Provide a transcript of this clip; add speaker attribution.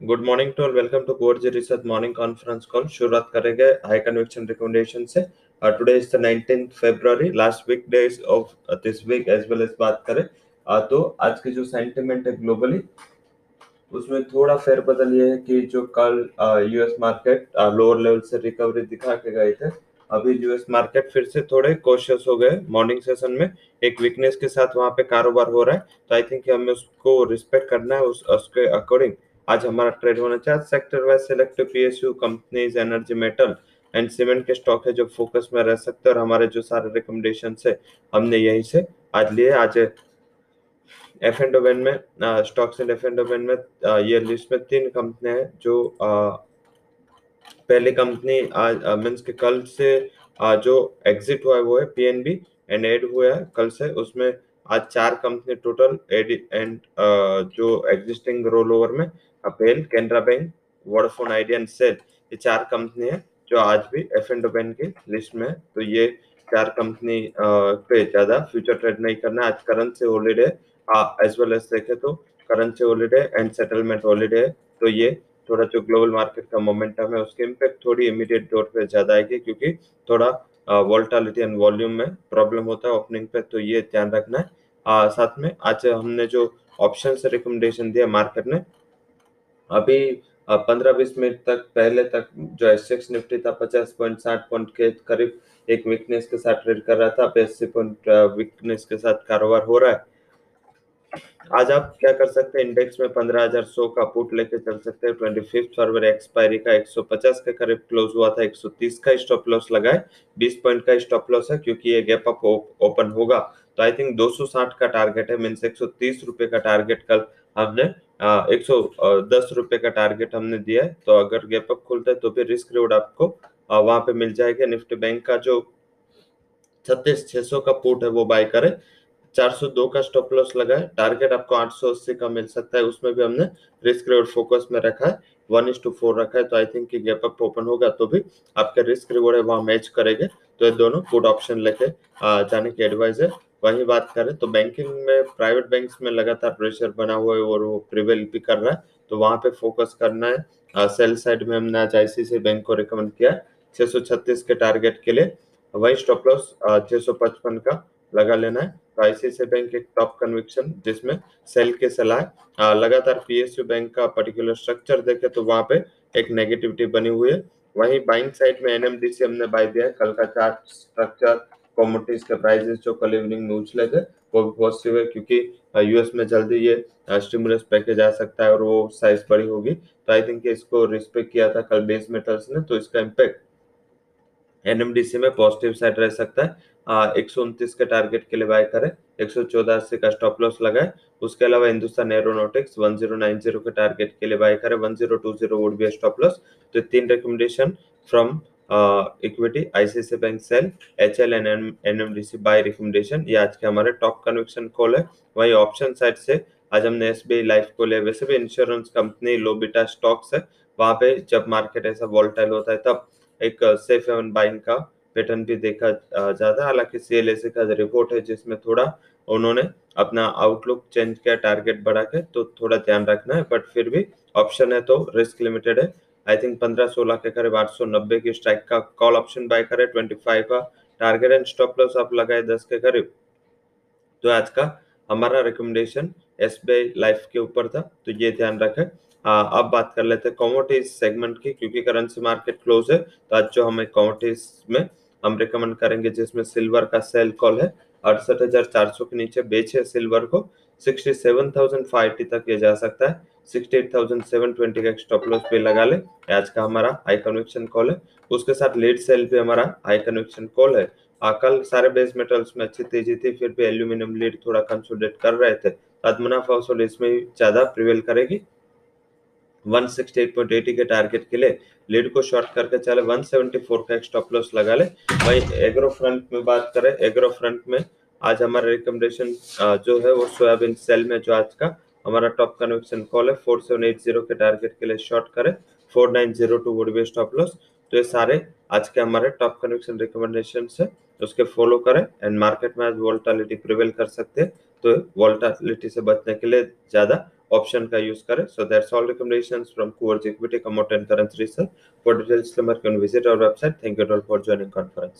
Speaker 1: Good morning to all welcome to gorge research morning conference call शुरुआत करेंगे high conviction recommendation से। Today is the 19th February last week days of this week as well as बात करें। Uh, तो आज की जो sentiment है ग्लोबली उसमें थोड़ा फेरबदल ये है कि जो कल यूएस मार्केट लोअर लेवल से रिकवरी दिखा के गए थे अभी यूएस मार्केट फिर से थोड़े कोशियस हो गए मॉर्निंग सेशन में एक वीकनेस के साथ वहाँ पे कारोबार हो रहा है। तो आई थिंक हमें उसको रिस्पेक्ट करना है उस उसके अकॉर्डिंग आज हमारा ट्रेड होना चाहिए। Sector wise selective PSU companies energy metal and cement के स्टॉक है जो फोकस में रह सकते हैं और हमारे जो सारे रिकमेंडेशन है हमने यहीं से आज लिए। आज एफ़ एंड ओवेन में stocks and F and O में ये लिस्ट में तीन कंपनी है जो आ, पहली कंपनी आज मीन्स के कल से आ, जो एग्जिट हुआ है वो है पीएनबी एंड एड हुआ है। कल से उसमें आज चार कंपनी टोटल एंड जो एग्जिस्टिंग रोल ओवर में अपेल Canara bank Vodafone Idea and sell ये चार कंपनी है जो आज भी एफ़ एंड ओबेन की लिस्ट में है। तो ये चार कंपनी पे ज़्यादा फ्यूचर ट्रेड नहीं करना आज करंट से हॉलीडे एज वेल एज देखे तो करंट से हॉलीडे एंड सेटलमेंट हॉलीडे तो ये थोड़ा जो ग्लोबल मार्केट का मोमेंटम है, उसके इम्पैक्ट थोड़ी इमीडिएट तौर पे ज़्यादा आएगी क्योंकि थोड़ा वोल्टालिटी एंड वॉल्यूम में प्रॉब्लम होता है ओपनिंग पे तो ये ध्यान रखना है। आ, साथ में आज हमने जो ऑप्शन से रिकमेंडेशन दिया मार्केट ने अभी पंद्रह बीस मिनट तक पहले तक जो एस निफ्टी था पचास पॉइंट साठ पॉइंट के करीब एक वीकनेस के साथ ट्रेड कर रहा था। अब अस्सी पॉइंट वीकनेस के साथ कारोबार हो रहा है। आज आप क्या कर सकते हैं? इंडेक्स में पंद्रह हज़ार सौ का पुट लेके चल सकते हैं। ट्वेंटी फिफ्थ फरवरी एक्सपायरी का एक सौ पचास के करीब क्लोज हुआ था। एक सौ तीस का स्टॉप लॉस लगाए। बीस पॉइंट का स्टॉप लॉस है क्योंकि ये गैप अप ओपन होगा। तो आई थिंक 260 का टारगेट है। मीन्स एक सौ तीस रुपए का टारगेट कल हमने एक सौ दस रुपए का टारगेट हमने दिया है। तो अगर गैप अप खुलता है तो फिर रिस्क रिवॉर्ड आपको वहाँ पे मिल जाएगा। निफ्टी बैंक का जो छत्तीस छह सौ का पुट है वो बाय करे। 402 का स्टॉप लॉस लगा है। टारगेट आपको 880 का मिल सकता है। उसमें भी हमने रिस्क रिवॉर्ड फोकस में रखा है। वन इज़ टू फोर रखा है। तो I think gap up open होगा तो भी आपके रिस्क रिवॉर्ड है, वहाँ मैच करेंगे। तो ये दोनों पुट ऑप्शन लेके जाने की एडवाइस है। वही बात करें तो बैंकिंग में प्राइवेट बैंक में लगातार प्रेशर बना हुआ है और वो प्रिवेल भी कर रहा है। तो वहाँ पे फोकस करना है। सेल साइड में हमने आज आईसीसी बैंक को रिकमेंड किया सौ छत्तीस के टारगेट के लिए। वही स्टॉप लॉस छह का। लगा लेना है। तो आईसीसी बैंक एक टॉप कन्विक्शन जिसमें सेल के सलाह लगातार पीएसयू बैंक का पर्टिकुलर स्ट्रक्चर देखे तो वहाँ पे एक नेगेटिविटी बनी हुई है। वहीं बाइंग साइड में एनएमडीसी हमने बाय दिया है। कल का चार्ट स्ट्रक्चर कॉमोडिटीज के प्राइसेस जो कल इवनिंग में उछले थे, वो भी पॉजिटिव है क्योंकि यूएस में जल्दी ये स्टिमुलस पैकेज आ सकता है और वो साइज़ बड़ी होगी। तो आई थिंक इसको रिस्पेक्ट किया था कल बेस मेटल्स ने तो इसका इम्पैक्ट एनएमडीसी में पॉजिटिव साइड रह सकता है। एक सौ उनतीस के टारगेट के लिए बाय करें, एक सौ का स्टॉप लॉस लगाए, उसके अलावा Hindustan Aeronautics one zero nine zero के टारगेट के लिए बाय करें one zero two zero would be stop loss तो तीन recommendation from equity ICICI bank sell H L N M N M D C buy recommendation ये आज के हमारे टॉप कन्वेक्शन कॉल है। वही ऑप्शन साइड से आज हमने एस बी लाइफ को लिया। वैसे भी insurance company low beta stocks है। वहाँ पे जब मार्केट ऐसा वॉल्टाइल होता है, तब एक सेफ़ हेवन बाइंग का पैटर्न भी देखा जाता है हालाँकि सीएलएसए का रिपोर्ट है, जिसमें थोड़ा उन्होंने अपना आउटलुक चेंज किया टारगेट बढ़ा के तो थोड़ा ध्यान रखना है। बट फिर भी ऑप्शन है तो रिस्क लिमिटेड है। आई थिंक पंद्रह सोलह के करीब आठ सौ नब्बे की स्ट्राइक का कॉल ऑप्शन बाय करे। ट्वेंटी फाइव का टारगेट एंड स्टॉप लॉस आप लगाए दस के करीब। तो आज का हमारा रिकमेंडेशन एसबीआई लाइफ के ऊपर था तो ये ध्यान रखें। अब बात कर लेते हैं कॉमोडिटीज सेगमेंट की, क्योंकि करेंसी मार्केट क्लोज है तो आज जो हमें कॉमोडिटीज में हम रिकमेंड करेंगे जिसमें सिल्वर का सेल कॉल है अड़सठ हज़ार चार सौ के नीचे बेचे सिल्वर को सिक्सटी सेवन थाउज़ेंड फाइव तक ये जा सकता है 68,720 का स्टॉप लॉस पे लगा ले। आज का हमारा हाई कन्वेक्शन कॉल है। उसके साथ लेट सेल पे हमारा हाई कन्वेक्शन कॉल है। कल सारे बेस मेटल्स में अच्छी तेज़ी थी फिर भी एल्यूमिनियम लीड थोड़ा कंसोलिडेट कर रहे थे। मुनाफा इसमें ज़्यादा प्रिवेल करेगी। 168.80 के टारगेट के लिए लीड को शॉर्ट करके चले 174 का एक स्टॉप लॉस लगा ले। वही एग्रो फ्रंट में बात करें एग्रो फ्रंट में आज हमारा रिकमेंडेशन जो है वो सोयाबीन सेल में जो आज का हमारा टॉप कन्वेक्शन कॉल है फोर सेवन एट ज़ीरो के टारगेट के लिए शॉर्ट करें four nine zero two would be stop loss तो ये सारे आज के हमारे टॉप कन्वेक्शन रिकमेंडेशन है, उसके फॉलो करें एंड मार्केट में आज वोल्टालिटी प्रिवेल कर सकते हैं। तो वोल्टालिटी से बचने के लिए ज़्यादा ऑप्शन का यूज करें so that's all recommendations from Coors Equity Commodity and Currency Research for detailed disclaimer you can visit our website thank you all for joining conference